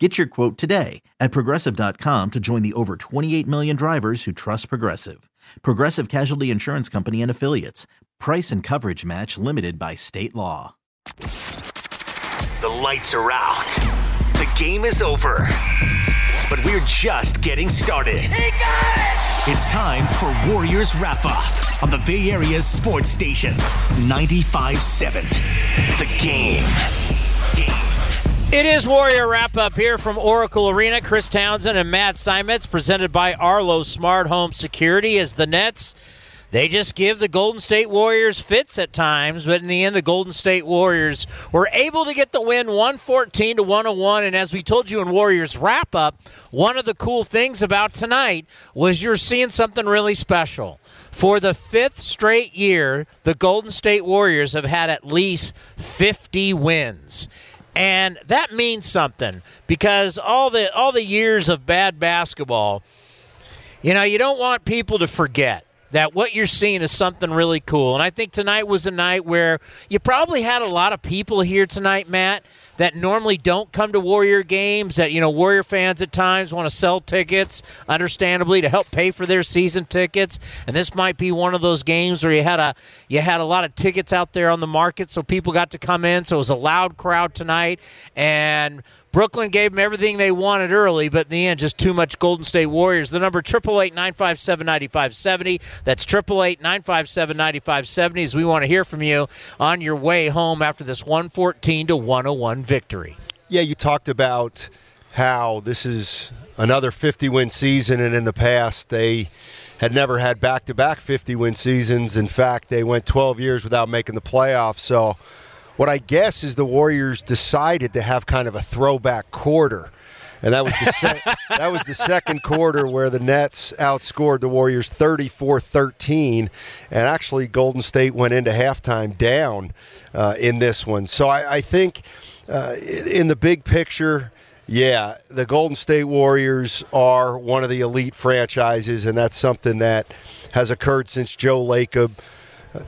Get your quote today at progressive.com to join the over 28 million drivers who trust Progressive. Progressive Casualty Insurance Company and Affiliates. Price and coverage match limited by state law. The lights are out. The game is over. But we're just getting started. He got it! It's time for Warriors Wrap Up on the Bay Area's sports station, 95.7. The game. Game. It is Warrior Wrap Up here from Oracle Arena. Chris Townsend and Matt Steinmetz, presented by Arlo Smart Home Security, as the Nets. They just give the Golden State Warriors fits at times, but in the end, the Golden State Warriors were able to get the win 114 to 101. And as we told you in Warriors Wrap Up, one of the cool things about tonight was you're seeing something really special. For the fifth straight year, the Golden State Warriors have had at least 50 wins. And that means something because all the all the years of bad basketball, you know, you don't want people to forget that what you're seeing is something really cool. And I think tonight was a night where you probably had a lot of people here tonight, Matt, that normally don't come to Warrior games, that, you know, Warrior fans at times want to sell tickets, understandably, to help pay for their season tickets. And this might be one of those games where you had a you had a lot of tickets out there on the market, so people got to come in. So it was a loud crowd tonight. And Brooklyn gave them everything they wanted early, but in the end, just too much Golden State Warriors. The number 888-957-9570. That's 888-957-9570 as we want to hear from you on your way home after this 114 to 101 victory. Yeah, you talked about how this is another 50 win season, and in the past, they had never had back to back 50 win seasons. In fact, they went 12 years without making the playoffs. So, what I guess is the Warriors decided to have kind of a throwback quarter. And that was the se- that was the second quarter where the Nets outscored the Warriors 34-13, and actually Golden State went into halftime down uh, in this one. So I, I think uh, in the big picture, yeah, the Golden State Warriors are one of the elite franchises, and that's something that has occurred since Joe Lacob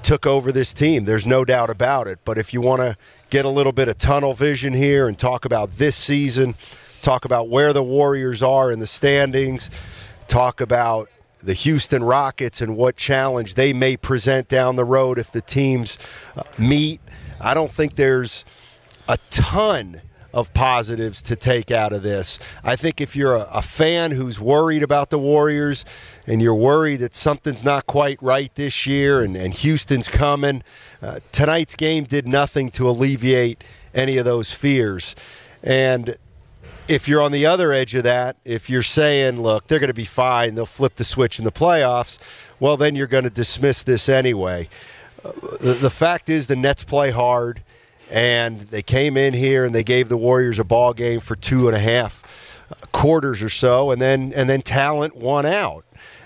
took over this team. There's no doubt about it. But if you want to get a little bit of tunnel vision here and talk about this season, talk about where the Warriors are in the standings, talk about the Houston Rockets and what challenge they may present down the road if the teams uh, meet. I don't think there's a ton of positives to take out of this. I think if you're a, a, fan who's worried about the Warriors and you're worried that something's not quite right this year and, and Houston's coming, uh, tonight's game did nothing to alleviate any of those fears. And if you're on the other edge of that, if you're saying, look, they're going to be fine, they'll flip the switch in the playoffs, well, then you're going to dismiss this anyway. Uh, the, the fact is, the Nets play hard and they came in here and they gave the Warriors a ball game for two and a half quarters or so, and then and then talent won out.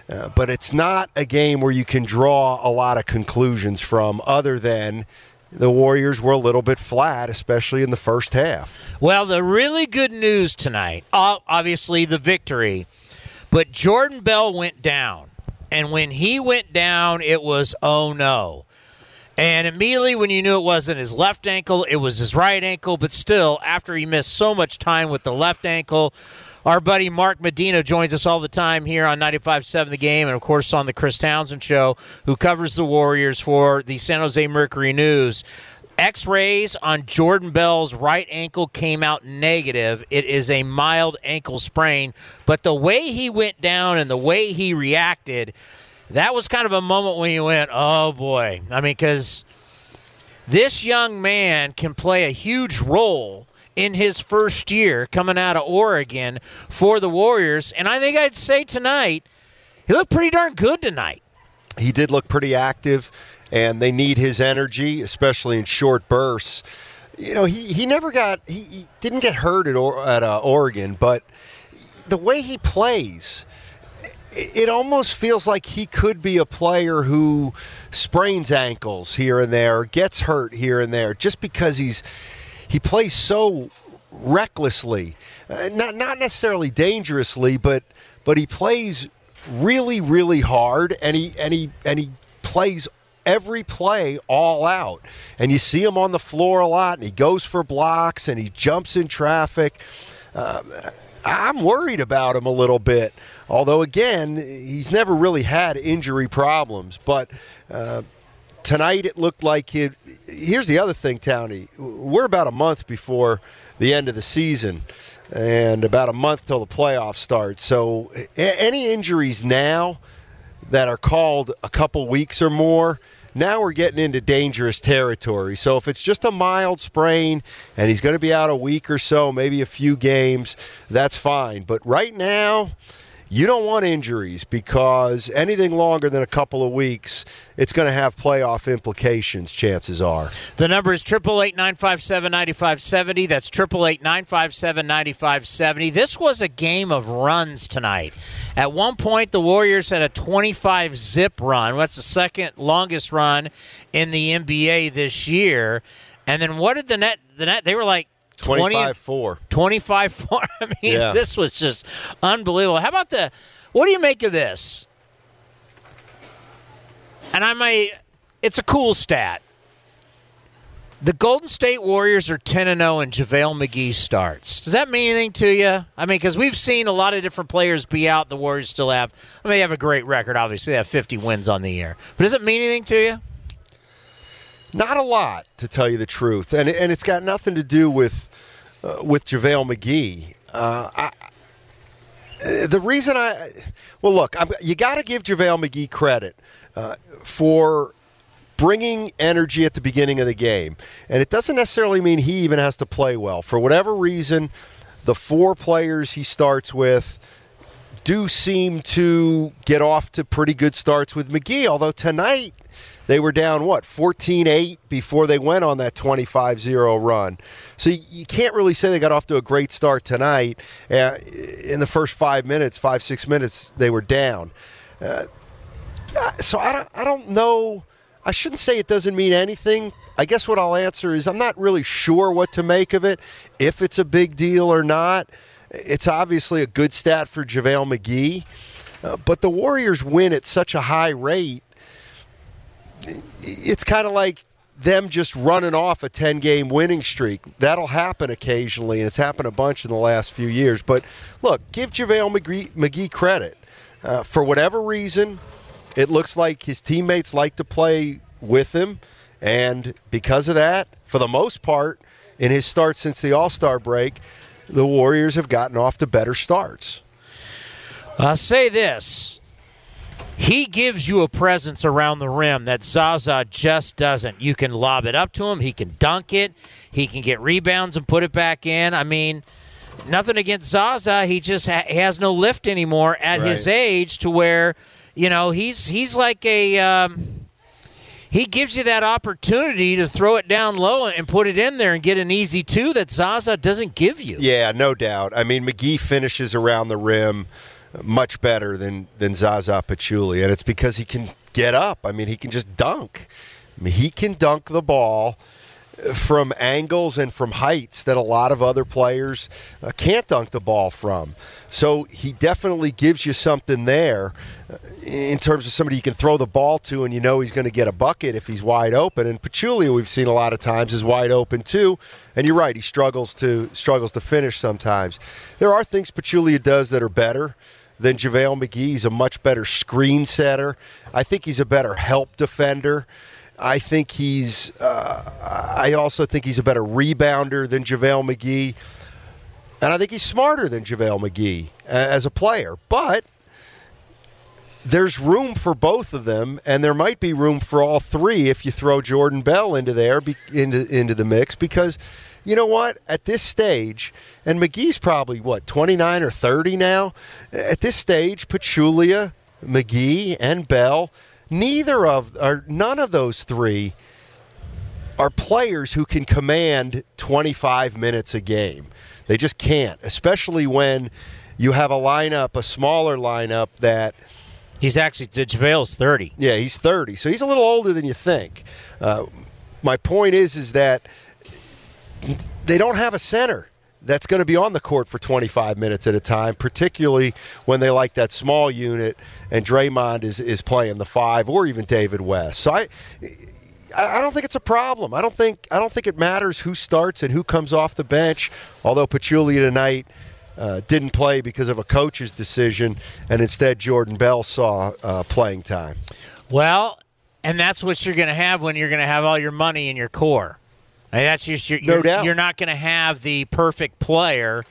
Uh, but it's not a game where you can draw a lot of conclusions from, other than the Warriors were a little bit flat, especially in the first half. Well, the really good news tonight, obviously the victory, but Jordan Bell went down. And when he went down, it was oh no. And immediately, when you knew it wasn't his left ankle, it was his right ankle. But still, after he missed so much time with the left ankle, our buddy Mark Medina joins us all the time here on 95.7 The Game and, of course, on the Chris Townsend Show, who covers the Warriors for the San Jose Mercury News. X rays on Jordan Bell's right ankle came out negative. It is a mild ankle sprain, but the way he went down and the way he reacted, that was kind of a moment when you went, oh boy. I mean, because this young man can play a huge role in his first year coming out of Oregon for the Warriors. And I think I'd say tonight, he looked pretty darn good tonight. He did look pretty active, and they need his energy, especially in short bursts. You know, he, he never got, he, he didn't get hurt at, at uh, Oregon, but the way he plays, it almost feels like he could be a player who sprains ankles here and there, gets hurt here and there, just because he's he plays so recklessly, uh, not not necessarily dangerously, but but he plays really really hard, and he and he and he plays every play all out. And you see him on the floor a lot, and he goes for blocks, and he jumps in traffic. Uh, I'm worried about him a little bit. Although, again, he's never really had injury problems. But uh, tonight it looked like it. Here's the other thing, Townie. We're about a month before the end of the season and about a month till the playoffs start. So, any injuries now that are called a couple weeks or more, now we're getting into dangerous territory. So if it's just a mild sprain and he's going to be out a week or so, maybe a few games, that's fine. But right now, you don't want injuries because anything longer than a couple of weeks, it's going to have playoff implications, chances are. The number is 888 957 9570. That's 888 957 9570. This was a game of runs tonight. At one point, the Warriors had a 25 zip run. That's the second longest run in the NBA this year. And then what did the net? The net they were like 25 4. 25 4. I mean, yeah. this was just unbelievable. How about the. What do you make of this? And I might. It's a cool stat. The Golden State Warriors are 10 and 0 in JaVale McGee starts. Does that mean anything to you? I mean, because we've seen a lot of different players be out. The Warriors still have. I mean, they have a great record. Obviously, they have 50 wins on the year. But does it mean anything to you? Not a lot, to tell you the truth, and and it's got nothing to do with uh, with JaVale McGee. Uh, I, the reason I, well, look, I'm, you got to give JaVale McGee credit uh, for bringing energy at the beginning of the game. And it doesn't necessarily mean he even has to play well. For whatever reason, the four players he starts with do seem to get off to pretty good starts with McGee, although tonight they were down, what, 14 8 before they went on that 25 0 run. So you, can't really say they got off to a great start tonight. Uh, in the first five minutes, five, six minutes, they were down. Uh, so I don't, I don't know I shouldn't say it doesn't mean anything. I guess what I'll answer is I'm not really sure what to make of it, if it's a big deal or not. It's obviously a good stat for JaVale McGee, uh, but the Warriors win at such a high rate. It's kind of like them just running off a 10 game winning streak. That'll happen occasionally, and it's happened a bunch in the last few years. But look, give JaVale McGee, McGee credit. Uh, for whatever reason, it looks like his teammates like to play with him. And because of that, for the most part, in his start since the All Star break, the Warriors have gotten off to better starts. I'll say this. He gives you a presence around the rim that Zaza just doesn't. You can lob it up to him. He can dunk it. He can get rebounds and put it back in. I mean, nothing against Zaza. He just ha- has no lift anymore at right. his age to where – you know, he's he's like a um, he gives you that opportunity to throw it down low and put it in there and get an easy two that Zaza doesn't give you. Yeah, no doubt. I mean, McGee finishes around the rim much better than than Zaza Pachulia, and it's because he can get up. I mean, he can just dunk. I mean, he can dunk the ball from angles and from heights that a lot of other players uh, can't dunk the ball from. So he definitely gives you something there uh, in terms of somebody you can throw the ball to and you know he's going to get a bucket if he's wide open. And Pachulia, we've seen a lot of times, is wide open too. And you're right, he struggles to struggles to finish sometimes. There are things Pachulia does that are better than JaVale McGee. He's a much better screen setter. I think he's a better help defender. I think he's. Uh, I also think he's a better rebounder than JaVale McGee, and I think he's smarter than JaVale McGee as a player. But there's room for both of them, and there might be room for all three if you throw Jordan Bell into there into into the mix because. You know what? At this stage, and McGee's probably what 29 or 30 now. At this stage, Pachulia, McGee, and Bell neither of or none of those three are players who can command 25 minutes a game. They just can't, especially when you have a lineup, a smaller lineup that. He's actually JaVale's thirty. Yeah, he's thirty, so he's a little older than you think. Uh, my point is, is that they don't have a center that's going to be on the court for 25 minutes at a time, particularly when they like that small unit and Draymond is, is playing the five or even David West. So I I don't think it's a problem. I don't think I don't think it matters who starts and who comes off the bench. Although Pachulia tonight uh, didn't play because of a coach's decision, and instead Jordan Bell saw uh, playing time. Well, and that's what you're going to have when you're going to have all your money in your core. I mean, that's just you're, No you're, doubt. you're not going to have the perfect player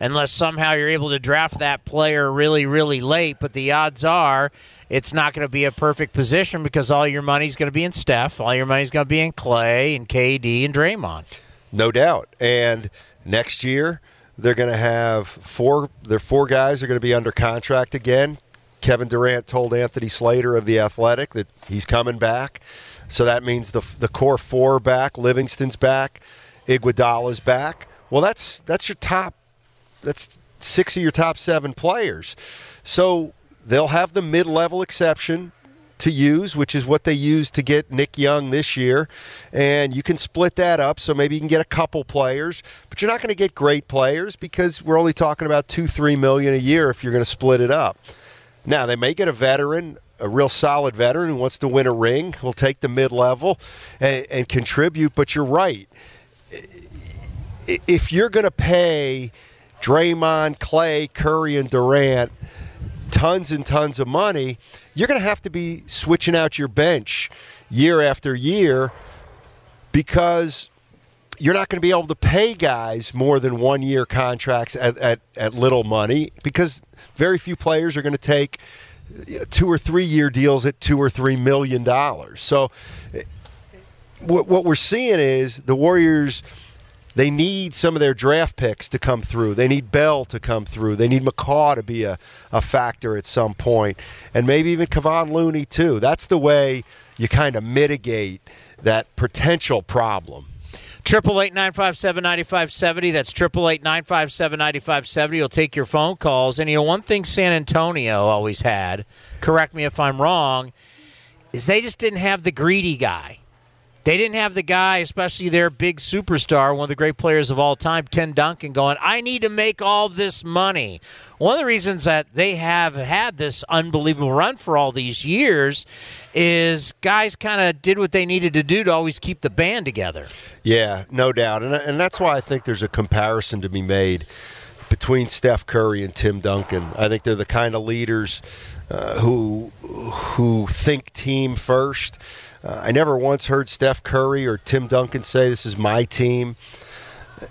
unless somehow you're able to draft that player really, really late. But the odds are it's not going to be a perfect position because all your money's going to be in Steph, all your money's going to be in Klay and KD and Draymond. No doubt. And next year they're going to have four. Their four guys are going to be under contract again. Kevin Durant told Anthony Slater of the Athletic that he's coming back. So that means the the core four back. Livingston's back. Iguodala's back. Well, that's that's your top. That's six of your top seven players. So they'll have the mid-level exception to use, which is what they used to get Nick Young this year. And you can split that up, so maybe you can get a couple players, but you're not going to get great players because we're only talking about two, three million a year if you're going to split it up. Now they may get a veteran, a real solid veteran who wants to win a ring. Will take the mid-level and, and contribute. But you're right. If you're going to pay Draymond, Klay, Curry, and Durant tons and tons of money, you're going to have to be switching out your bench year after year because you're not going to be able to pay guys more than one year contracts at, at, at little money because very few players are going to take you know, two or three year deals at two or three million dollars. So what, what we're seeing is the Warriors. They need some of their draft picks to come through. They need Bell to come through. They need McCaw to be a, a factor at some point, and maybe even Kevon Looney too. That's the way you kind of mitigate that potential problem. Triple eight nine five seven ninety five seventy. That's triple eight nine five seven ninety five seventy. You'll take your phone calls. And you know, one thing San Antonio always had, correct me if I'm wrong, is they just didn't have the greedy guy. They didn't have the guy, especially their big superstar, one of the great players of all time, Tim Duncan, going, I need to make all this money. One of the reasons that they have had this unbelievable run for all these years is guys kind of did what they needed to do to always keep the band together. Yeah, no doubt, and and that's why I think there's a comparison to be made between Steph Curry and Tim Duncan. I think they're the kind of leaders uh, who who think team first. Uh, I never once heard Steph Curry or Tim Duncan say, "This is my team."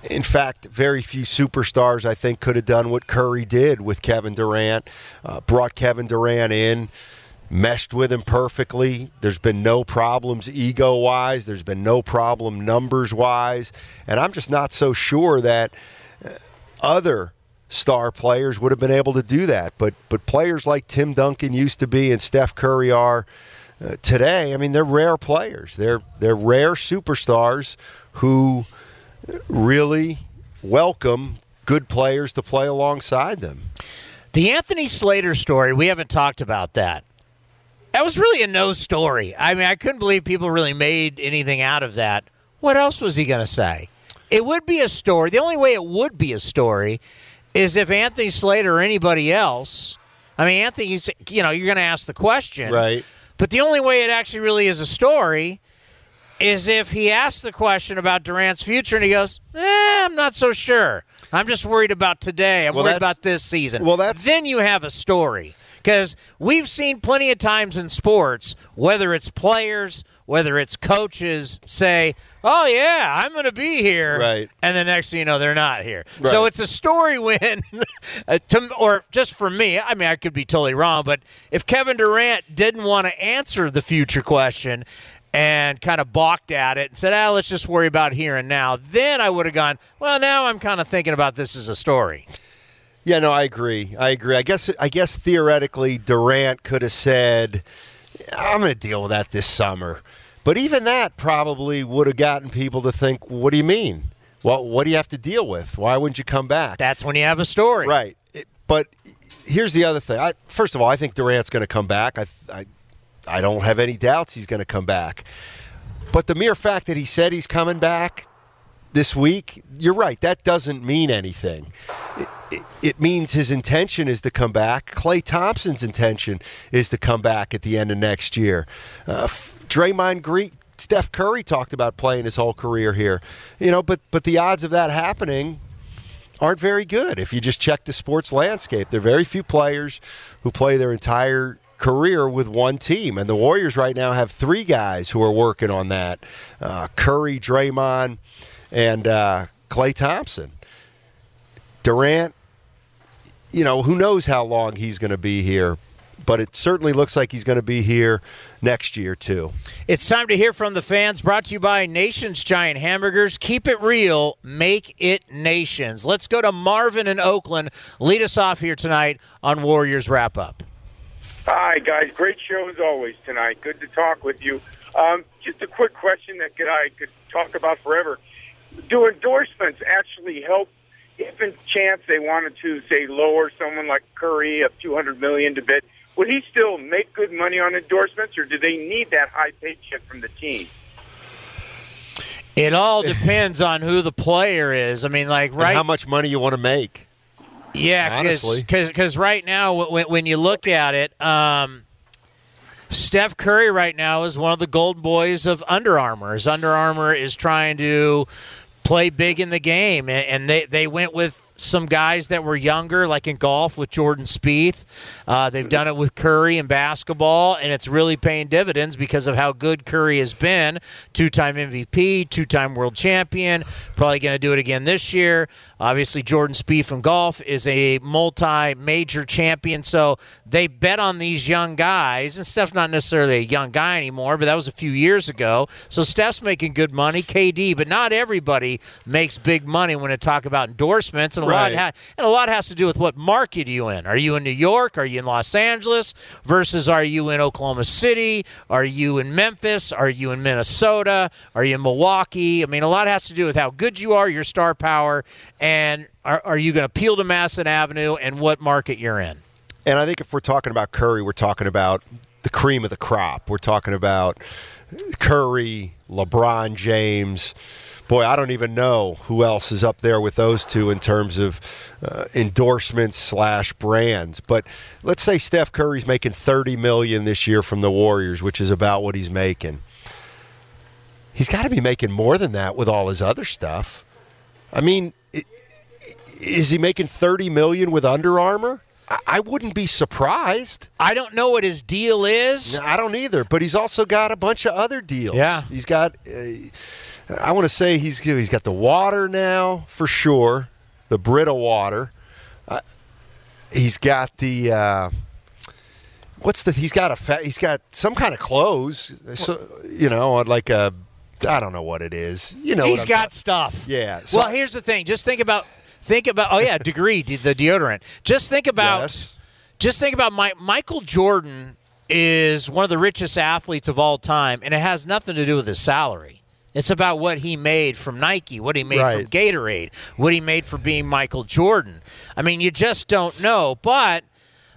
In fact, very few superstars I think could have done what Curry did with Kevin Durant. Uh, brought Kevin Durant in, meshed with him perfectly. There's been no problems ego wise. There's been no problem numbers wise, and I'm just not so sure that uh, other star players would have been able to do that. But but players like Tim Duncan used to be and Steph Curry are uh, today. I mean, they're rare players. They're they're rare superstars who really welcome good players to play alongside them. The Anthony Slater story, we haven't talked about that. That was really a no story. I mean, I couldn't believe people really made anything out of that. What else was he going to say? It would be a story. The only way it would be a story is if Anthony Slater or anybody else. I mean, Anthony, you know, you're going to ask the question. Right. But the only way it actually really is a story is if he asks the question about Durant's future and he goes, eh, I'm not so sure. I'm just worried about today. I'm Well, worried about this season. well, that's- then you have a story. Because we've seen plenty of times in sports, whether it's players, whether it's coaches, say, "Oh yeah, I'm going to be here," Right. and the next thing you know, they're not here. So it's a story when, uh, to, or just for me, I mean, I could be totally wrong, but if Kevin Durant didn't want to answer the future question and kind of balked at it and said, "Ah, let's just worry about here and now," then I would have gone, "Well, now I'm kind of thinking about this as a story." Yeah, no, I agree. I agree. I guess I guess theoretically Durant could have said, "I'm going to deal with that this summer," but even that probably would have gotten people to think, "What do you mean? Well, what do you have to deal with? Why wouldn't you come back?" That's when you have a story. Right. It- but here's the other thing. I, first of all, I think Durant's going to come back. I, I, I don't have any doubts he's going to come back. But the mere fact that he said he's coming back this week, you're right. That doesn't mean anything. It, it, it means his intention is to come back. Klay Thompson's intention is to come back at the end of next year. Uh, Draymond Green, Steph Curry talked about playing his whole career here. You know, but but the odds of that happening aren't very good if you just check the sports landscape. There are very few players who play their entire career with one team. And the Warriors right now have three guys who are working on that uh, Curry, Draymond, and uh, Klay Thompson. Durant, you know, who knows how long he's going to be here, but it certainly looks like he's going to be here next year, too. It's time to hear from the fans. Brought to you by Nation's Giant Hamburgers. Keep it real, make it Nations. Let's go to Marvin in Oakland. Lead us off here tonight on Warriors Wrap Up. Hi, guys. Great show as always tonight. Good to talk with you. Um, just a quick question that could, I could talk about forever. Do endorsements actually help if in chance they wanted to, say, lower someone like Curry of 200 million to bid? would he still make good money on endorsements, or do they need that high paycheck from the team? It all depends on who the player is. I mean, like right, and how much money you want to make. Yeah, because right now when, when you look at it, um, Steph Curry right now is one of the golden boys of Under Armour. As Under Armour is trying to play big in the game, and they they went with some guys that were younger, like in golf with Jordan Spieth. Uh, they've done it with Curry in basketball, and it's really paying dividends because of how good Curry has been. Two time MVP, two time world champion, probably going to do it again this year. Obviously, Jordan Spieth from golf is a multi major champion, so they bet on these young guys. And Steph's not necessarily a young guy anymore, but that was a few years ago. So Steph's making good money, KD, but not everybody makes big money when they talk about endorsements. And a, right. lot, ha- and a lot has to do with what market are you in. Are you in New York? Are you in Los Angeles? Versus are you in Oklahoma City? Are you in Memphis? Are you in Minnesota? Are you in Milwaukee? I mean, a lot has to do with how good you are, your star power, and are, are you going to appeal to Madison Avenue and what market you're in? And I think if we're talking about Curry, we're talking about the cream of the crop. We're talking about Curry, LeBron James. Boy, I don't even know who else is up there with those two in terms of uh, endorsements slash brands. But let's say Steph Curry's making thirty million this year from the Warriors, which is about what he's making. He's got to be making more than that with all his other stuff. I mean, is he making thirty million with Under Armour? I wouldn't be surprised. I don't know what his deal is. I don't either. But he's also got a bunch of other deals. Yeah, he's got. Uh, I want to say he's he's got the water now for sure, the Brita water. Uh, he's got the. Uh, what's the? He's got a. Fa- he's got some kind of clothes. So, you know, like a. I don't know what it is. You know, he's got stuff. Yeah. So well, here's the thing. Just think about Think about oh yeah, degree the deodorant. Just think about yes. just think about my, Michael Jordan is one of the richest athletes of all time, and it has nothing to do with his salary. It's about what he made from Nike, what he made right. from Gatorade, what he made for being Michael Jordan. I mean, you just don't know. But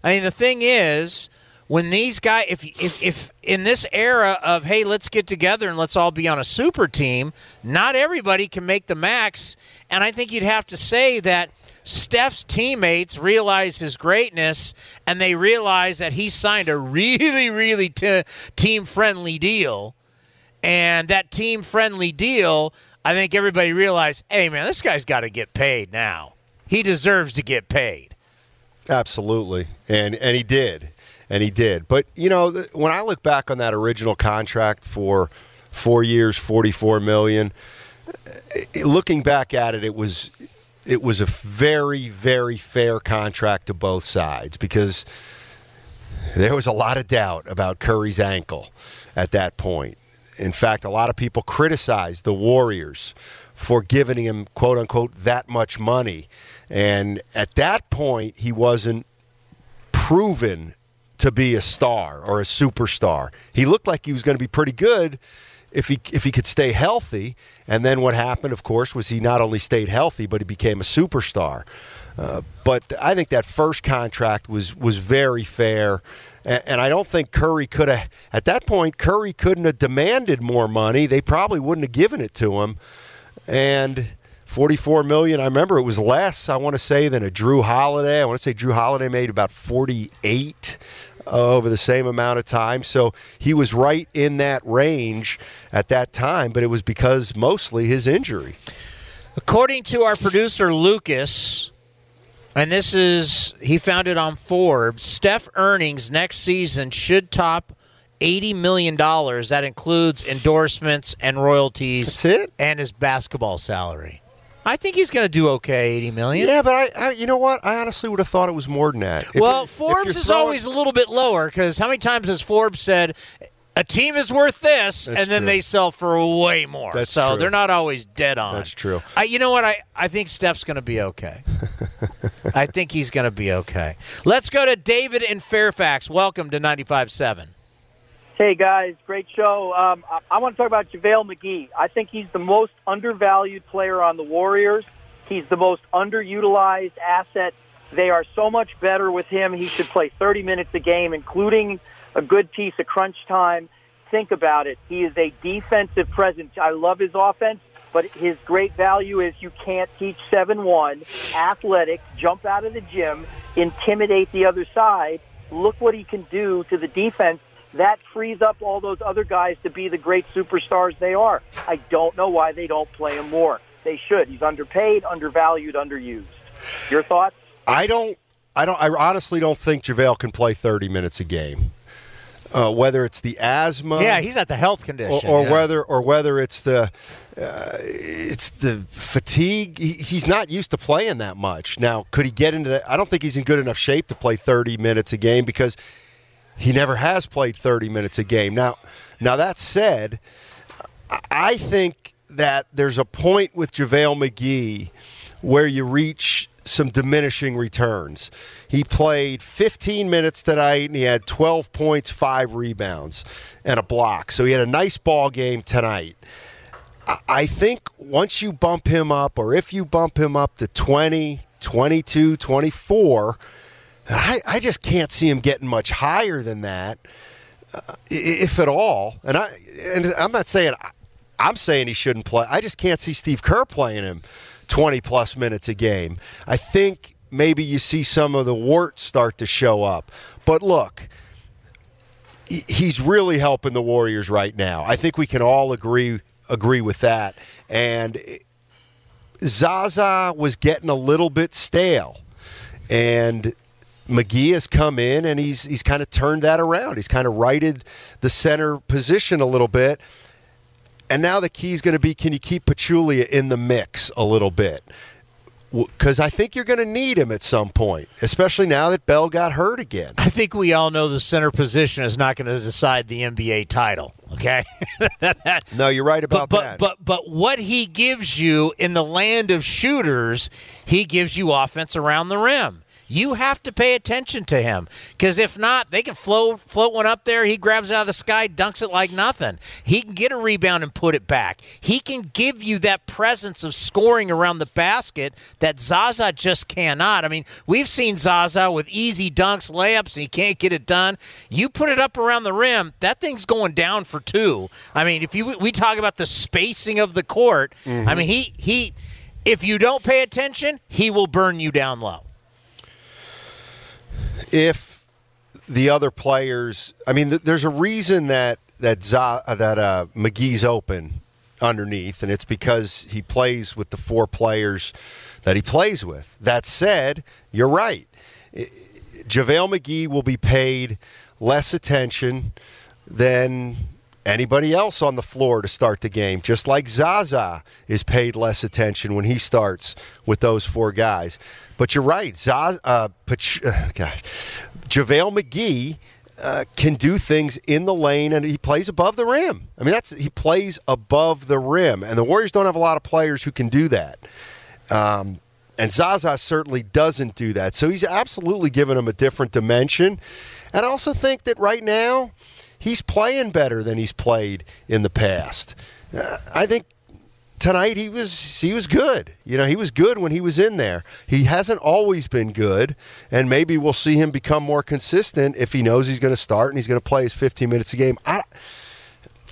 I mean, the thing is, when these guys, if, if, if in this era of, hey, let's get together and let's all be on a super team, not everybody can make the max. And I think you'd have to say that Steph's teammates realize his greatness and they realize that he signed a really, really t- team friendly deal. And that team friendly deal, I think everybody realized, hey, man, this guy's got to get paid now. He deserves to get paid. Absolutely. And, and he did and he did. But you know, when I look back on that original contract for four years, forty-four million, looking back at it, it was it was a very, very fair contract to both sides because there was a lot of doubt about Curry's ankle at that point. In fact, a lot of people criticized the Warriors for giving him, quote unquote, that much money. And at that point, he wasn't proven to be a star or a superstar. He looked like he was going to be pretty good if he if he could stay healthy. And then what happened, of course, was he not only stayed healthy, but he became a superstar. Uh, but I think that first contract was was very fair, and, and I don't think Curry could have. At that point, Curry couldn't have demanded more money. They probably wouldn't have given it to him, and. 44 million. I remember it was less, I want to say, than a Jrue Holiday. I want to say Jrue Holiday made about 48 Uh, over the same amount of time. So he was right in that range at that time, but it was because mostly his injury. According to our producer Lucas, and this is he found it on Forbes, Steph earnings next season should top $80 million. That includes endorsements and royalties That's it? and his basketball salary. I think he's going to do okay, 80 million. Yeah, but I, I, you know what? I honestly would have thought it was more than that. If well, it- Forbes is throwing- always a little bit lower because how many times has Forbes said a team is worth this, That's and then true. they sell for way more? That's so true. they're not always dead on. That's true. I, you know what? I, I think Steph's going to be okay. I think he's going to be okay. Let's go to David in Fairfax. Welcome to 95.7. Hey guys, great show. Um, I, I want to talk about JaVale McGee. I think he's the most undervalued player on the Warriors. He's the most underutilized asset. They are so much better with him. He should play 30 minutes a game, including a good piece of crunch time. Think about it. He is a defensive presence. I love his offense, but his great value is you can't teach 7 1, athletic, jump out of the gym, intimidate the other side. Look what he can do to the defense that frees up all those other guys to be the great superstars they are. I don't know why they don't play him more. They should. He's underpaid, undervalued, underused. Your thoughts? I don't. I don't. I honestly don't think JaVale can play 30 minutes a game. Uh, whether it's the asthma, Yeah, he's at the health or, condition. or yeah. whether or whether it's the uh, it's the fatigue. He, he's not used to playing that much. Now, could he get into that? I don't think he's in good enough shape to play 30 minutes a game because he never has played 30 minutes a game. Now, now that said, I- think that there's a point with JaVale McGee where you reach some diminishing returns. He played 15 minutes tonight and he had 12 points, five rebounds, and a block. So he had a nice ball game tonight. I think once you bump him up, or if you bump him up to 20, 22, 24, I, I just can't see him getting much higher than that, uh, if at all. And I and I'm not saying I'm saying he shouldn't play. I just can't see Steve Kerr playing him 20 plus minutes a game. I think maybe you see some of the warts start to show up. But look, he's really helping the Warriors right now. I think we can all agree agree with that. And Zaza was getting a little bit stale, and McGee has come in and he's he's kind of turned that around. He's kind of righted the center position a little bit. And now the key is going to be can you keep Pachulia in the mix a little bit? Because I think you're going to need him at some point, especially now that Bell got hurt again. I think we all know the center position is not going to decide the NBA title. Okay, No, you're right about but, that. but but but what he gives you in the land of shooters, he gives you offense around the rim. You have to pay attention to him because if not, they can float float one up there. He grabs it out of the sky, dunks it like nothing. He can get a rebound and put it back. He can give you that presence of scoring around the basket that Zaza just cannot. I mean, we've seen Zaza with easy dunks, layups, and he can't get it done. You put it up around the rim, that thing's going down for two. I mean, if you we talk about the spacing of the court, I mm-hmm. mean, he he. If you don't pay attention, he will burn you down low. If the other players, I mean, th- there's a reason that that uh, that uh, McGee's open underneath, and it's because he plays with the four players that he plays with. That said, you're right. JaVale McGee will be paid less attention than anybody else on the floor to start the game, just like Zaza is paid less attention when he starts with those four guys. But you're right, Zaza, uh, Pach- uh, JaVale McGee uh, can do things in the lane, and he plays above the rim. I mean, that's he plays above the rim, and the Warriors don't have a lot of players who can do that. Um, and Zaza certainly doesn't do that. So he's absolutely given him a different dimension. And I also think that right now, he's playing better than he's played in the past. Uh, I think tonight he was he was good. You know, he was good when he was in there. He hasn't always been good, and maybe we'll see him become more consistent if he knows he's going to start and he's going to play his 15 minutes a game. I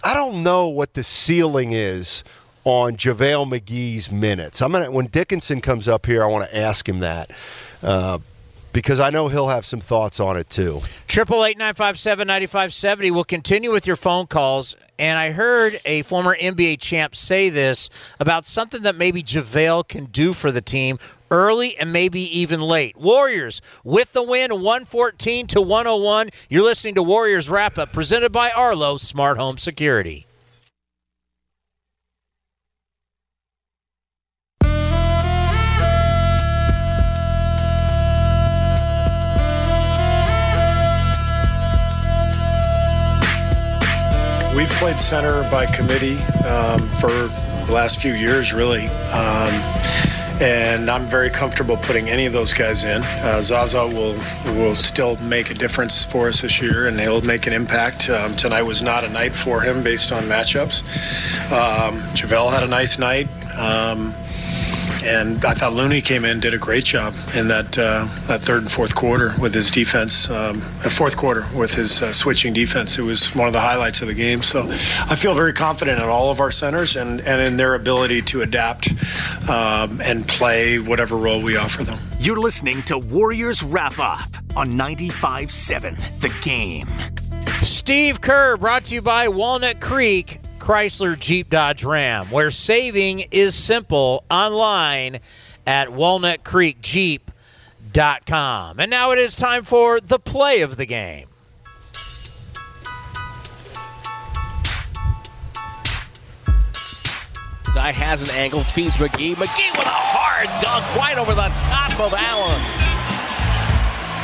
I don't know what the ceiling is on JaVale McGee's minutes. I'm gonna when Dickinson comes up here, I want to ask him that. Uh, because I know he'll have some thoughts on it too. Triple eight nine five seven ninety five seventy. We'll continue with your phone calls. And I heard a former NBA champ say this about something that maybe JaVale can do for the team early and maybe even late. Warriors with the win 114 to 101. You're listening to Warriors Wrap Up presented by Arlo Smart Home Security. We've played center by committee um, for the last few years, really. Um, and I'm very comfortable putting any of those guys in. Uh, Zaza will will still make a difference for us this year, and he'll make an impact. Um, tonight was not a night for him based on matchups. Um, JaVale had a nice night. Um, and I thought Looney came in, did a great job in that uh, that third and fourth quarter with his defense. Um, fourth quarter with his uh, switching defense, it was one of the highlights of the game. So I feel very confident in all of our centers and, and in their ability to adapt um, and play whatever role we offer them. You're listening to Warriors Wrap Up on 95.7 The Game. Steve Kerr brought to you by Walnut Creek Chrysler Jeep Dodge Ram, where saving is simple online at walnutcreekjeep.com. And now it is time for the play of the game. Zai has an angle, feeds McGee. McGee with a hard dunk right over the top of Allen.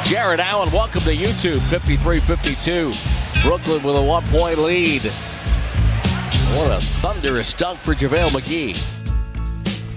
Jarrett Allen, welcome to YouTube, 53-52. Brooklyn with a one-point lead. What a thunderous dunk for JaVale McGee.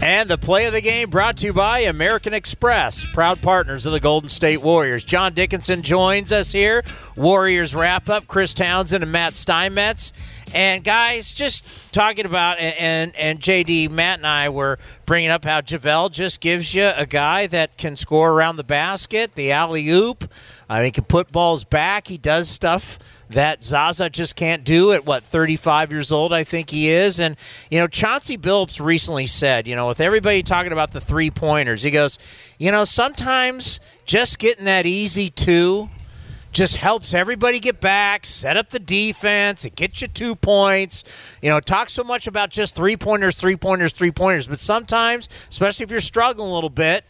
And the play of the game brought to you by American Express, proud partners of the Golden State Warriors. John Dickinson joins us here. Warriors wrap up. Chris Townsend and Matt Steinmetz. And guys, just talking about and, and, and JD, Matt and I were bringing up how JaVale just gives you a guy that can score around the basket, the alley oop. I uh, mean, he can put balls back. He does stuff that Zaza just can't do at what 35 years old I think he is and you know Chauncey Billups recently said you know with everybody talking about the three pointers he goes you know sometimes just getting that easy two just helps everybody get back, set up the defense, it gets you two points. You know, talk so much about just three pointers, three pointers, three pointers, but sometimes, especially if you're struggling a little bit,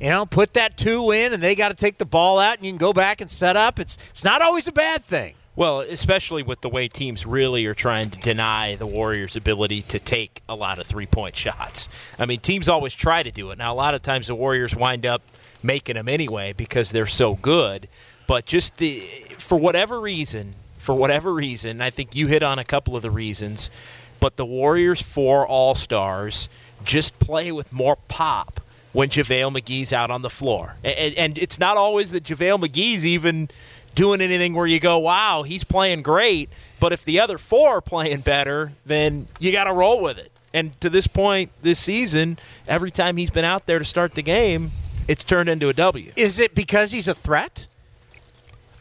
you know, put that two in and they got to take the ball out and you can go back and set up. It's it's not always a bad thing. Well, especially with the way teams really are trying to deny the Warriors' ability to take a lot of three point shots. I mean, teams always try to do it. Now, a lot of times the Warriors wind up making them anyway because they're so good. But just the for whatever reason, for whatever reason, I think you hit on a couple of the reasons. But the Warriors four All Stars just play with more pop when JaVale McGee's out on the floor. And, and it's not always that JaVale McGee's even doing anything where you go, wow, he's playing great. But if the other four are playing better, then you got to roll with it. And to this point this season, every time he's been out there to start the game, it's turned into a W. Is it because he's a threat?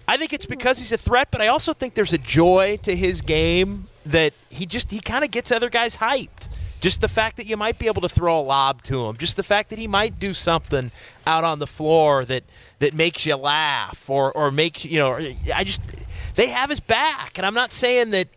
I think it's because he's a threat, but I also think there's a joy to his game that he just he kind of gets other guys hyped. Just the fact that you might be able to throw a lob to him, just the fact that he might do something out on the floor that that makes you laugh or or makes you know. I just they have his back, and I'm not saying that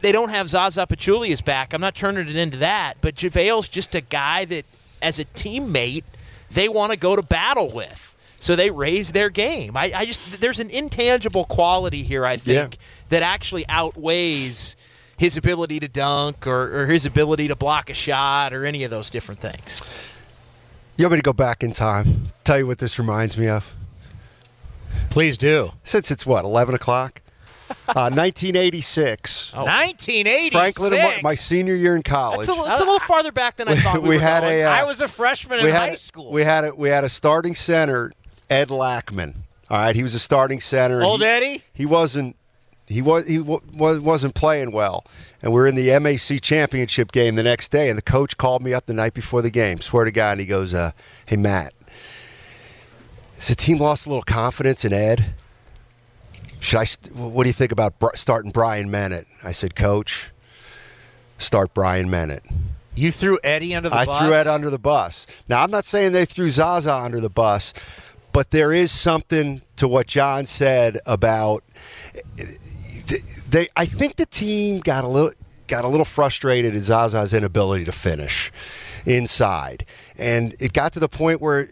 they don't have Zaza Pachulia's back. I'm not turning it into that, but JaVale's just a guy that, as a teammate, they want to go to battle with. So they raise their game. I, I just there's an intangible quality here. I think Yeah. that actually outweighs his ability to dunk or, or his ability to block a shot or any of those different things. You want me to go back in time? Tell you what this reminds me of? Please do. Since it's what, 11 o'clock? Uh, 1986. 1986. Franklin, and my, my senior year in college. It's a, it's a little farther back than I thought we, we were had going. a. Uh, I was a freshman in we high had a- school. We had a, we had a starting center, Ed Lackman. All right, he was a starting center. Old he, Eddie? He wasn't. He was he w- wasn't playing well, and we are in the MAC championship game the next day. And the coach called me up the night before the game. Swear to God, and he goes, uh, "Hey Matt, has the team lost a little confidence in Ed? Should I? St- what do you think about br- starting Brian Mennett?" I said, "Coach, start Brian Mennett." You threw Eddie under the I bus. I threw Ed under the bus. Now I'm not saying they threw Zaza under the bus, but there is something to what John said about they. I think the team got a little got a little frustrated at Zaza's inability to finish inside, and it got to the point where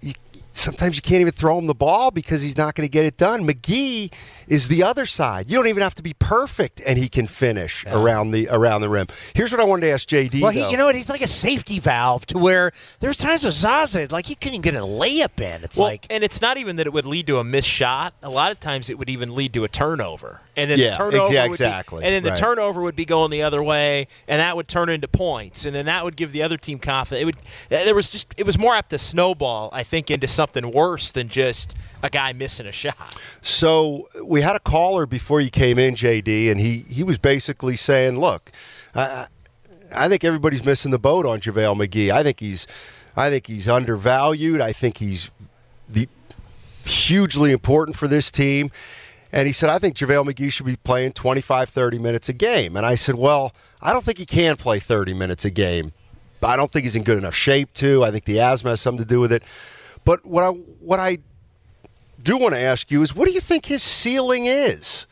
you, sometimes you can't even throw him the ball because he's not going to get it done. McGee is the other side. You don't even have to be perfect, and he can finish yeah. around the around the rim. Here's what I wanted to ask JD. Well, he, you know what? He's like a safety valve to where there's times with Zaza, like he couldn't get a layup in. It's well, like, and it's not even that it would lead to a missed shot. A lot of times, it would even lead to a turnover, and then yeah, the turnover yeah, exactly, be, and then the right. turnover would be going the other way, and that would turn into points, and then that would give the other team confidence. It would. There was just it was more apt to snowball, I think, into something worse than just a guy missing a shot. So we had a caller before you came in, JD, and he, he was basically saying, "Look, I, I think everybody's missing the boat on JaVale McGee. I think he's I think he's undervalued. I think he's the hugely important for this team." And he said, I think JaVale McGee should be playing 25, 30 minutes a game. And I said, Well, I don't think he can play 30 minutes a game. I don't think he's in good enough shape to. I think the asthma has something to do with it. But what I what I do want to ask you is what do you think his ceiling is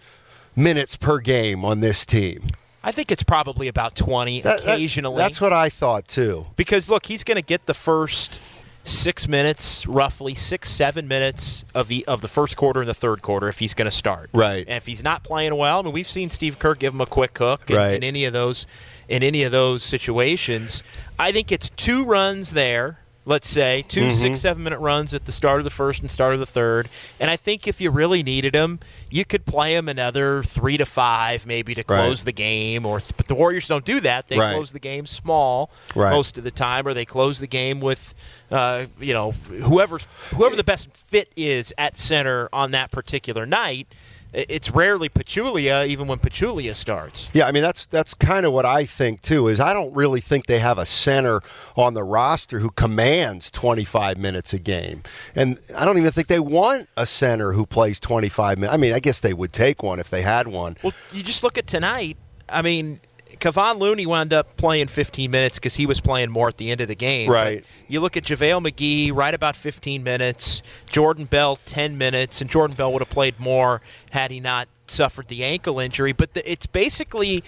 minutes per game on this team? I think it's probably about 20 That- that- occasionally. that's what I thought too. because look, he's going to get the first six minutes, roughly six, seven minutes of the of the first quarter and the third quarter if he's going to start. Right. And if he's not playing well, I mean, we've seen Steve Kerr give him a quick hook in, Right. in any of those in any of those situations. I think it's two runs there. Let's say 2 Mm-hmm. six, seven minute runs at the start of the first and start of the third. And I think if you really needed him, you could play him another three to five, maybe to Right. close the game. Or but the Warriors don't do that. They Right. close the game small Right. most of the time, or they close the game with, uh, you know, whoever whoever the best fit is at center on that particular night. It's rarely Pachulia, even when Pachulia starts. Yeah, I mean that's that's kind of what I think too. Is I don't really think they have a center on the roster who commands 25 minutes a game, and I don't even think they want a center who plays 25 minutes. I mean, I guess they would take one if they had one. Well, you just look at tonight. I mean, Kevon Looney wound up playing 15 minutes because he was playing more at the end of the game. Right. But you look at JaVale McGee, right about 15 minutes. Jordan Bell, 10 minutes. And Jordan Bell would have played more had he not suffered the ankle injury. But the, it's basically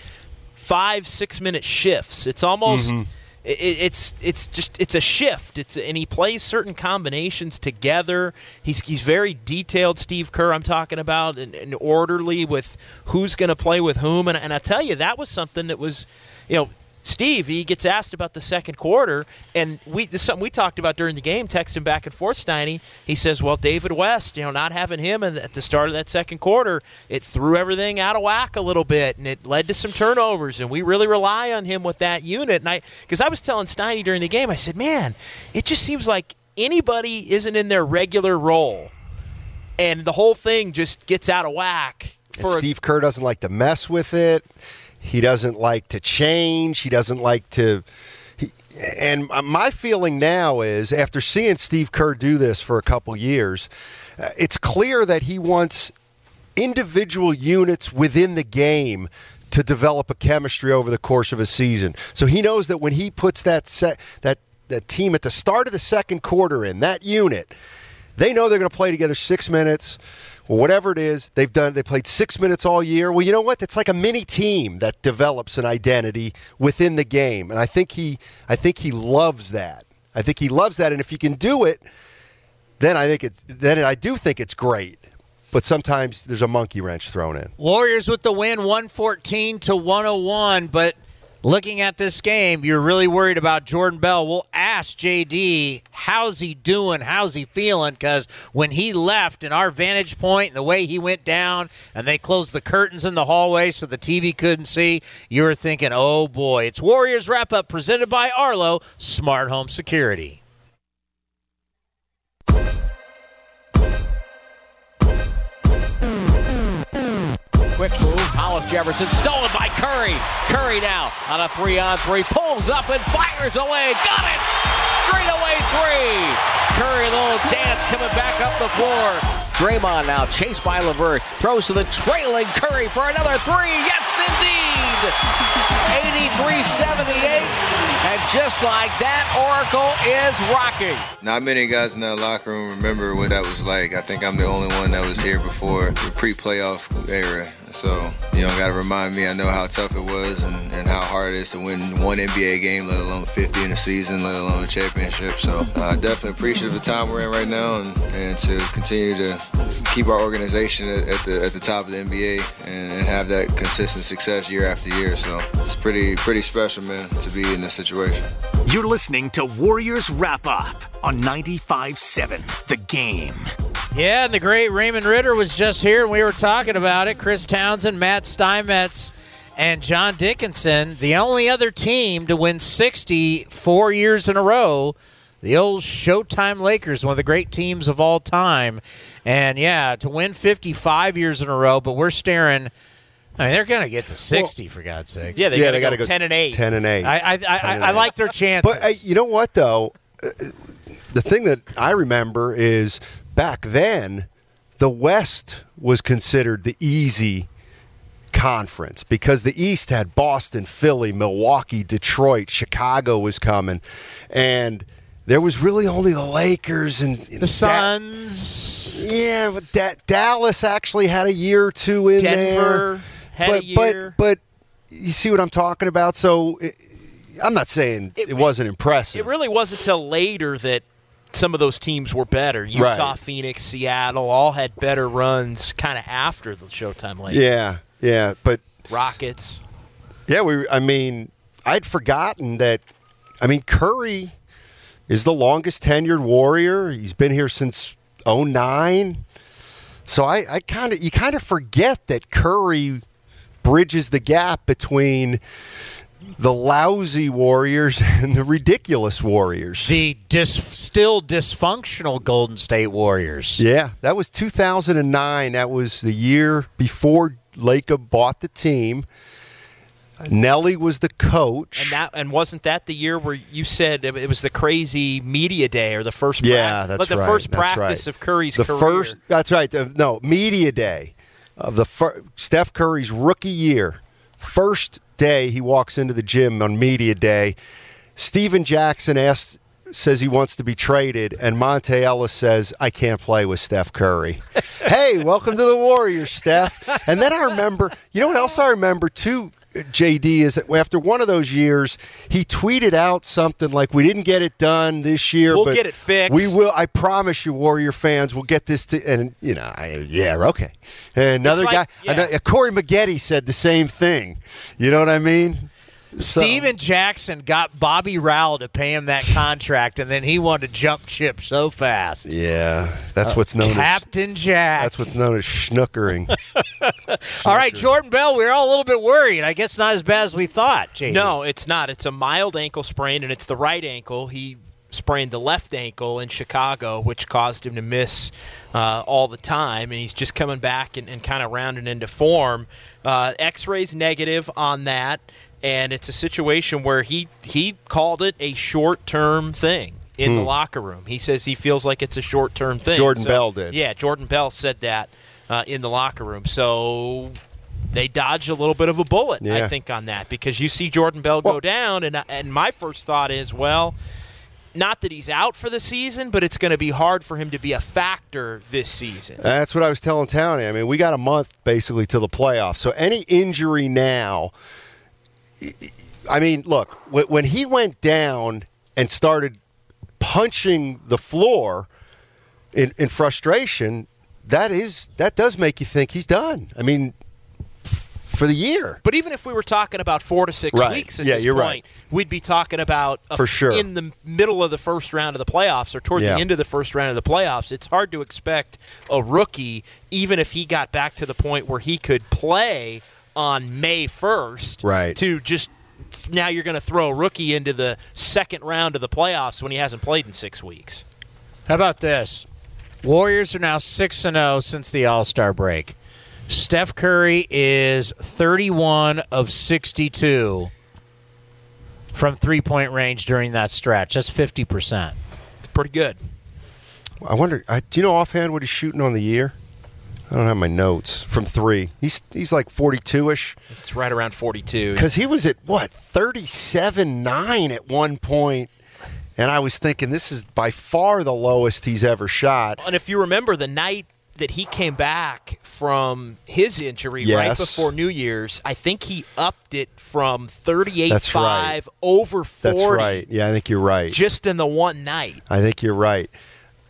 five, six minute shifts. It's almost. Mm-hmm. It- It's it's just it's a shift. It's and he plays certain combinations together. He's he's very detailed. Steve Kerr, I'm talking about, and, and orderly with who's going to play with whom. And, and I tell you, that was something that was, you know, Steve. He gets asked about the second quarter, and we this is something we talked about during the game. Texting back and forth, Steiny. He says, "Well, David West, you know, not having him at the start of that second quarter, it threw everything out of whack a little bit, and it led to some turnovers. And we really rely on him with that unit. And I, because I was telling Steiny during the game, I said, man, it just seems like anybody isn't in their regular role, and the whole thing just gets out of whack." And For a- Steve Kerr doesn't like to mess with it. He doesn't like to change. He doesn't like to. He, and my feeling now is, after seeing Steve Kerr do this for a couple years, uh, it's clear that he wants individual units within the game to develop a chemistry over the course of a season. So he knows that when he puts that set that that team at the start of the second quarter in that unit, they know they're going to play together six minutes. Whatever it is, they've done. They played six minutes all year. Well, you know what? It's like a mini team that develops an identity within the game, and I think he, I think he loves that. I think he loves that, and if you can do it, then I think it's then I do think it's great. But sometimes there's a monkey wrench thrown in. Warriors with the win 114 to 101, but looking at this game, you're really worried about Jordan Bell. We'll ask JD, how's he doing? How's he feeling? Because when he left in our vantage point and the way he went down and they closed the curtains in the hallway so the TV couldn't see, you were thinking, oh boy. It's Warriors wrap up presented by Arlo Smart Home Security. Quick move. Hollis Jefferson stolen by Curry. Curry now on a three on three. Pulls up and fires away. Got it! Straight away three. Curry, a little dance coming back up the floor. Draymond now chased by Levert. Throws to the trailing Curry for another three. Yes, indeed. 83 78. And just like that, Oracle is rocking. Not many guys in that locker room remember what that was like. I think I'm the only one that was here before the pre-playoff era. So, you know, got to remind me, I know how tough it was and, and, how hard it is to win one NBA game, let alone 50 in a season, let alone a championship. So, uh, definitely appreciative of the time we're in right now and, and to continue to keep our organization at, at the at the top of the NBA and, and, have that consistent success year after year. So, it's pretty pretty special, man, to be in this situation. You're listening to Warriors Wrap Up on 95.7 The Game. Yeah, and the great Raymond Ridder was just here, and we were talking about it. Chris Townsend, Matt Steinmetz, and John Dickinson, the only other team to win 60 four years in a row. The old Showtime Lakers, one of the great teams of all time. And yeah, to win 55 years in a row, but we're staring. I mean, they're going to get to 60 well, for God's sake. Yeah, they yeah, got to go, go 10 and 8. 10 and 8. I, I, I, I like their chances. But uh, you know what, though? Uh, the thing that I remember is back then, the West was considered the easy conference because the East had Boston, Philly, Milwaukee, Detroit, Chicago was coming, and there was really only the Lakers and the Suns. Da- yeah, but da- Dallas actually had a year or two in Denver there. Had but, a year. But but you see what I'm talking about? So it, I'm not saying it, it wasn't impressive. It really wasn't until later that some of those teams were better. Utah, right. Phoenix, Seattle all had better runs kind of after the Showtime Lakers. Yeah, yeah, but Rockets. Yeah, we. I mean, I'd forgotten that. I mean, Curry is the longest tenured Warrior. He's been here since 09. So I, I kind of you kind of forget that Curry bridges the gap between the lousy Warriors and the ridiculous Warriors. The dis- still dysfunctional Golden State Warriors. Yeah, that was 2009. That was the year before Lacob bought the team. Nellie was the coach, and that and wasn't that the year where you said it was the crazy media day or the first yeah pra- that's the right. first practice right. of Curry's the career. first that's right the, no media day of the fir- Steph Curry's rookie year first day he walks into the gym on media day. Stephen Jackson asks, says he wants to be traded, and Monta Ellis says, I can't play with Steph Curry. hey, welcome to the Warriors, Steph. And then I remember, you know what else I remember too, JD, is that after one of those years, he tweeted out something like, "We didn't get it done this year, we'll get it fixed. We will. I promise you, Warrior fans, we'll get this to." And you know, I, yeah, okay. Another like, guy, yeah. another, uh, Corey Maggette said the same thing. You know what I mean? So- Stephen Jackson got Bobby Rowell to pay him that contract, and then he wanted to jump ship so fast. Yeah, that's what's known Captain as Captain Jack. That's what's known as schnookering. all right, Jordan Bell, we are all a little bit worried. I guess not as bad as we thought. JD. No, it's not. It's a mild ankle sprain, and it's the right ankle. He sprained the left ankle in Chicago, which caused him to miss uh, all the time, and he's just coming back and, and kind of rounding into form. Uh, X-rays negative on that and it's a situation where he he called it a short term thing in hmm. the locker room. He says he feels like it's a short term thing. Jordan so, Bell did. Yeah, Jordan Bell said that uh, in the locker room. So they dodged a little bit of a bullet, yeah. I think, on that because you see Jordan Bell well, go down, and and my first thought is, well. Not that he's out for the season, but it's going to be hard for him to be a factor this season. That's what I was telling Tony. I mean, we got a month basically to the playoffs. So any injury now I mean, look, when he went down and started punching the floor in, in frustration, that is that does make you think he's done. I mean, for the year. But even if we were talking about four to six right. weeks at yeah, this you're point, right. we'd be talking about for sure in the middle of the first round of the playoffs or toward yeah. the end of the first round of the playoffs. It's hard to expect a rookie, even if he got back to the point where he could play on May 1st, right. to just now you're going to throw a rookie into the second round of the playoffs when he hasn't played in six weeks. How about this? Warriors are now 6 and 0 since the All Star break. Steph Curry is 31 of 62 from three point range during that stretch. That's 50%. It's pretty good. I wonder. I, do you know offhand what he's shooting on the year? I don't have my notes from three. He's he's like forty two ish. It's right around 42. Because he was at what thirty seven nine at one point, and I was thinking this is by far the lowest he's ever shot. And if you remember the night that he came back from his injury right before New Year's, I think he upped it from 38 5 right. over 40 That's right. Yeah, I think you're right. just in the one night. I think you're right.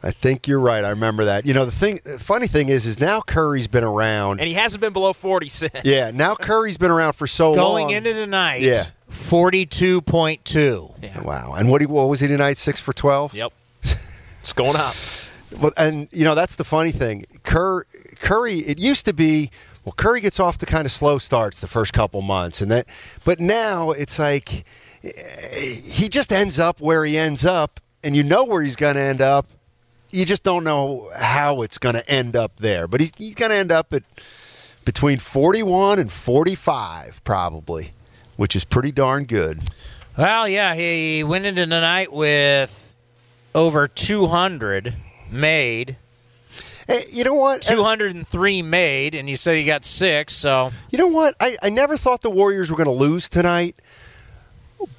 I think you're right. I remember that. You know, the thing, the funny thing is, is now Curry's been around. And he hasn't been below 40 since. Yeah, now Curry's been around for so long. Going into tonight, Yeah. 42.2. Yeah. Wow. And what, he, what was he tonight? Six for 12? Yep. It's going up. Well, and you know that's the funny thing. Cur- Curry, it used to be well, Curry gets off to kind of slow starts the first couple months, and that. But now it's like eh, he just ends up where he ends up, and you know where he's going to end up. You just don't know how it's going to end up there, but he's, he's going to end up at between forty-one and forty-five, probably, which is pretty darn good. Well, yeah, he went into the night with over 200 made, Hey, you know what? 203 made, and you said he got six, so You know what? I, I never thought the Warriors were going to lose tonight,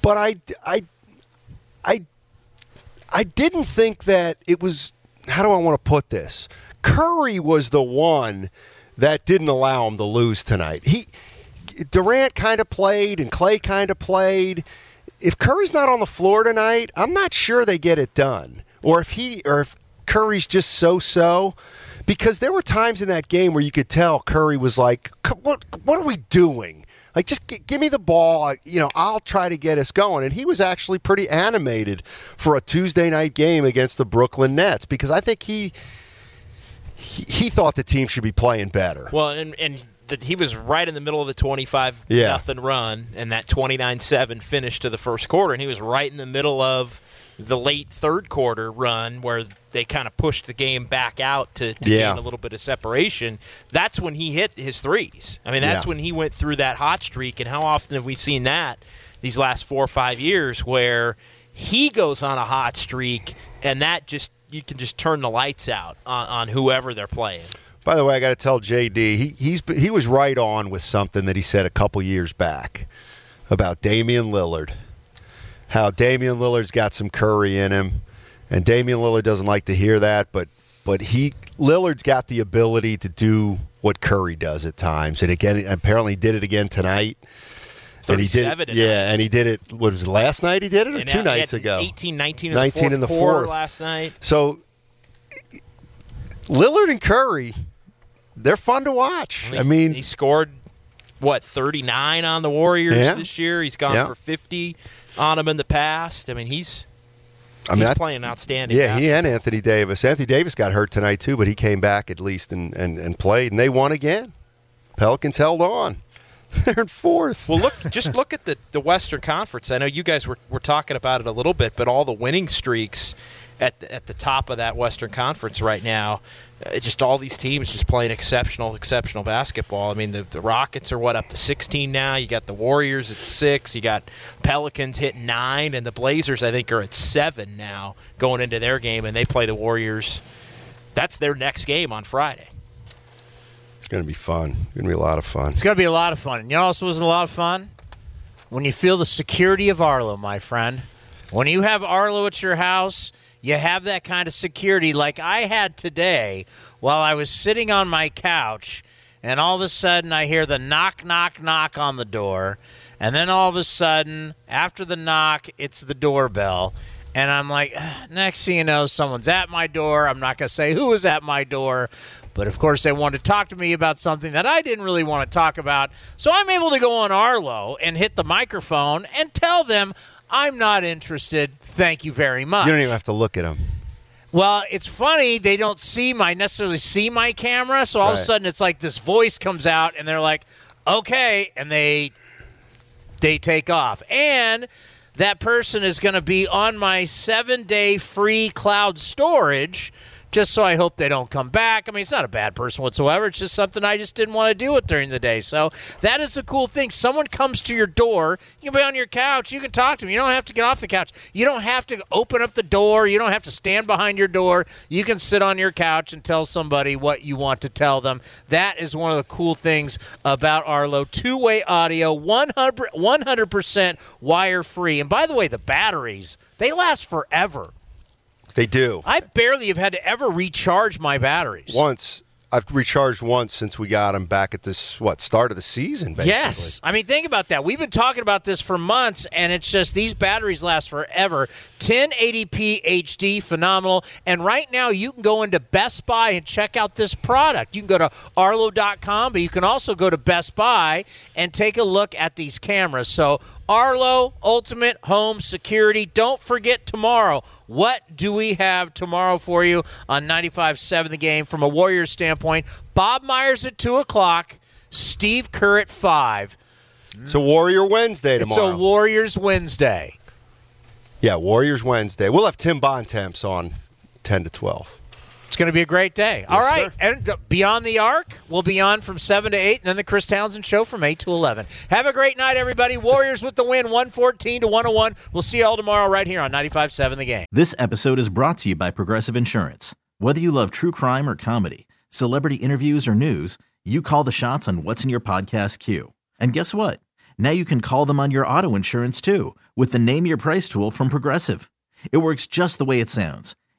but I, I, I, I didn't think that it was. How do I want to put this? Curry was the one that didn't allow him to lose tonight. He Durant kind of played and Klay kind of played. If Curry's not on the floor tonight, I'm not sure they get it done. Or if he or if Curry's just so-so because there were times in that game where you could tell Curry was like, "What what are we doing?" Like just g- give me the ball, you know, I'll try to get us going. And he was actually pretty animated for a Tuesday night game against the Brooklyn Nets because I think he he, he thought the team should be playing better. Well, and and the, he was right in the middle of the 25 Yeah. nothing run and that 29-7 finish to the first quarter and he was right in the middle of the late third quarter run where they kind of pushed the game back out to, to Yeah. gain a little bit of separation. That's when he hit his threes. I mean, that's Yeah. when he went through that hot streak and how often have we seen that these last 4 or 5 years where he goes on a hot streak and that just you can just turn the lights out on, on whoever they're playing. By the way, I got to tell JD he he's he was right on with something that he said a couple years back about Damian Lillard. How Damian Lillard's got some Curry in him, and Damian Lillard doesn't like to hear that, but but he Lillard's got the ability to do what Curry does at times, and again apparently did it again tonight. And he did 37 it, yeah, and he did it. What was it, last night? He did it, or And two nights ago? 18, 19 in 19 the fourth in the fourth. last night. So Lillard and Curry, they're fun to watch. I mean, he scored what 39 on the Warriors Yeah. this year. He's gone Yeah. for 50 on them in the past. I mean, he's I mean, he's I- playing outstanding. Yeah, he and Anthony Davis. Anthony Davis got hurt tonight too, but he came back at least and, and, and played, and they won again. Pelicans held on. They're in fourth. Well, look, just look at the, the Western Conference. I know you guys were, were talking about it a little bit, but all the winning streaks at the, at the top of that Western Conference right now, Uh, just all these teams just playing exceptional, exceptional basketball. I mean, the, the Rockets are what up to 16 now. You got the Warriors at six. You got Pelicans hitting nine, and the Blazers I think are at seven now going into their game, and they play the Warriors. That's their next game on Friday. It's going to be fun. It's going to be a lot of fun. It's going to be a lot of fun. And you know, what else was a lot of fun when you feel the security of Arlo, my friend. When you have Arlo at your house, you have that kind of security like I had today while I was sitting on my couch, and all of a sudden I hear the knock, knock, knock on the door, and then all of a sudden, after the knock, it's the doorbell. And I'm like, "Ah, next thing you know, someone's at my door. I'm not going to say who was at my door, but of course, they wanted to talk to me about something that I didn't really want to talk about. So I'm able to go on Arlo and hit the microphone and tell them I'm not interested. Thank you very much. You don't even have to look at them. Well, it's funny they don't see my necessarily see my camera, so all of a sudden it's like this voice comes out and they're like, "Okay," and they they take off. And that person is going to be on my 7-day free cloud storage just so I hope they don't come back. I mean, it's not a bad person whatsoever. It's just something I just didn't want to do it during the day. So that is the cool thing. Someone comes to your door, you can be on your couch, you can talk to them. You don't have to get off the couch. You don't have to open up the door. You don't have to stand behind your door. You can sit on your couch and tell somebody what you want to tell them. That is one of the cool things about Arlo. Two way audio, 100, 100% wire free. And by the way, the batteries, they last forever. They do. I barely have had to ever recharge my batteries. Once I've recharged once since we got them back at this what start of the season. Basically. Yes, I mean think about that. We've been talking about this for months, and it's just these batteries last forever. 1080p HD, phenomenal. And right now, you can go into Best Buy and check out this product. You can go to Arlo.com, but you can also go to Best Buy and take a look at these cameras. So Arlo Ultimate Home Security. Don't forget tomorrow. What do we have tomorrow for you on 95.7 The Game from a Warriors standpoint? Bob Myers at 2 o'clock, Steve Kerr at 5. It's a Warrior Wednesday tomorrow. It's a Warriors Wednesday. Yeah, Warriors Wednesday. We'll have Tim Bontemps on 10 to 12. It's going to be a great day. Yes, All right. sir. And uh, Beyond the Arc will be on from 7 to 8, and then the Chris Townsend Show from 8 to 11. Have a great night, everybody. Warriors with the win, 114 to 101. We'll see you all tomorrow right here on 95.7 The Game. This episode is brought to you by Progressive Insurance. Whether you love true crime or comedy, celebrity interviews or news, you call the shots on what's in your podcast queue. And guess what? Now you can call them on your auto insurance too with the Name Your Price tool from Progressive. It works just the way it sounds.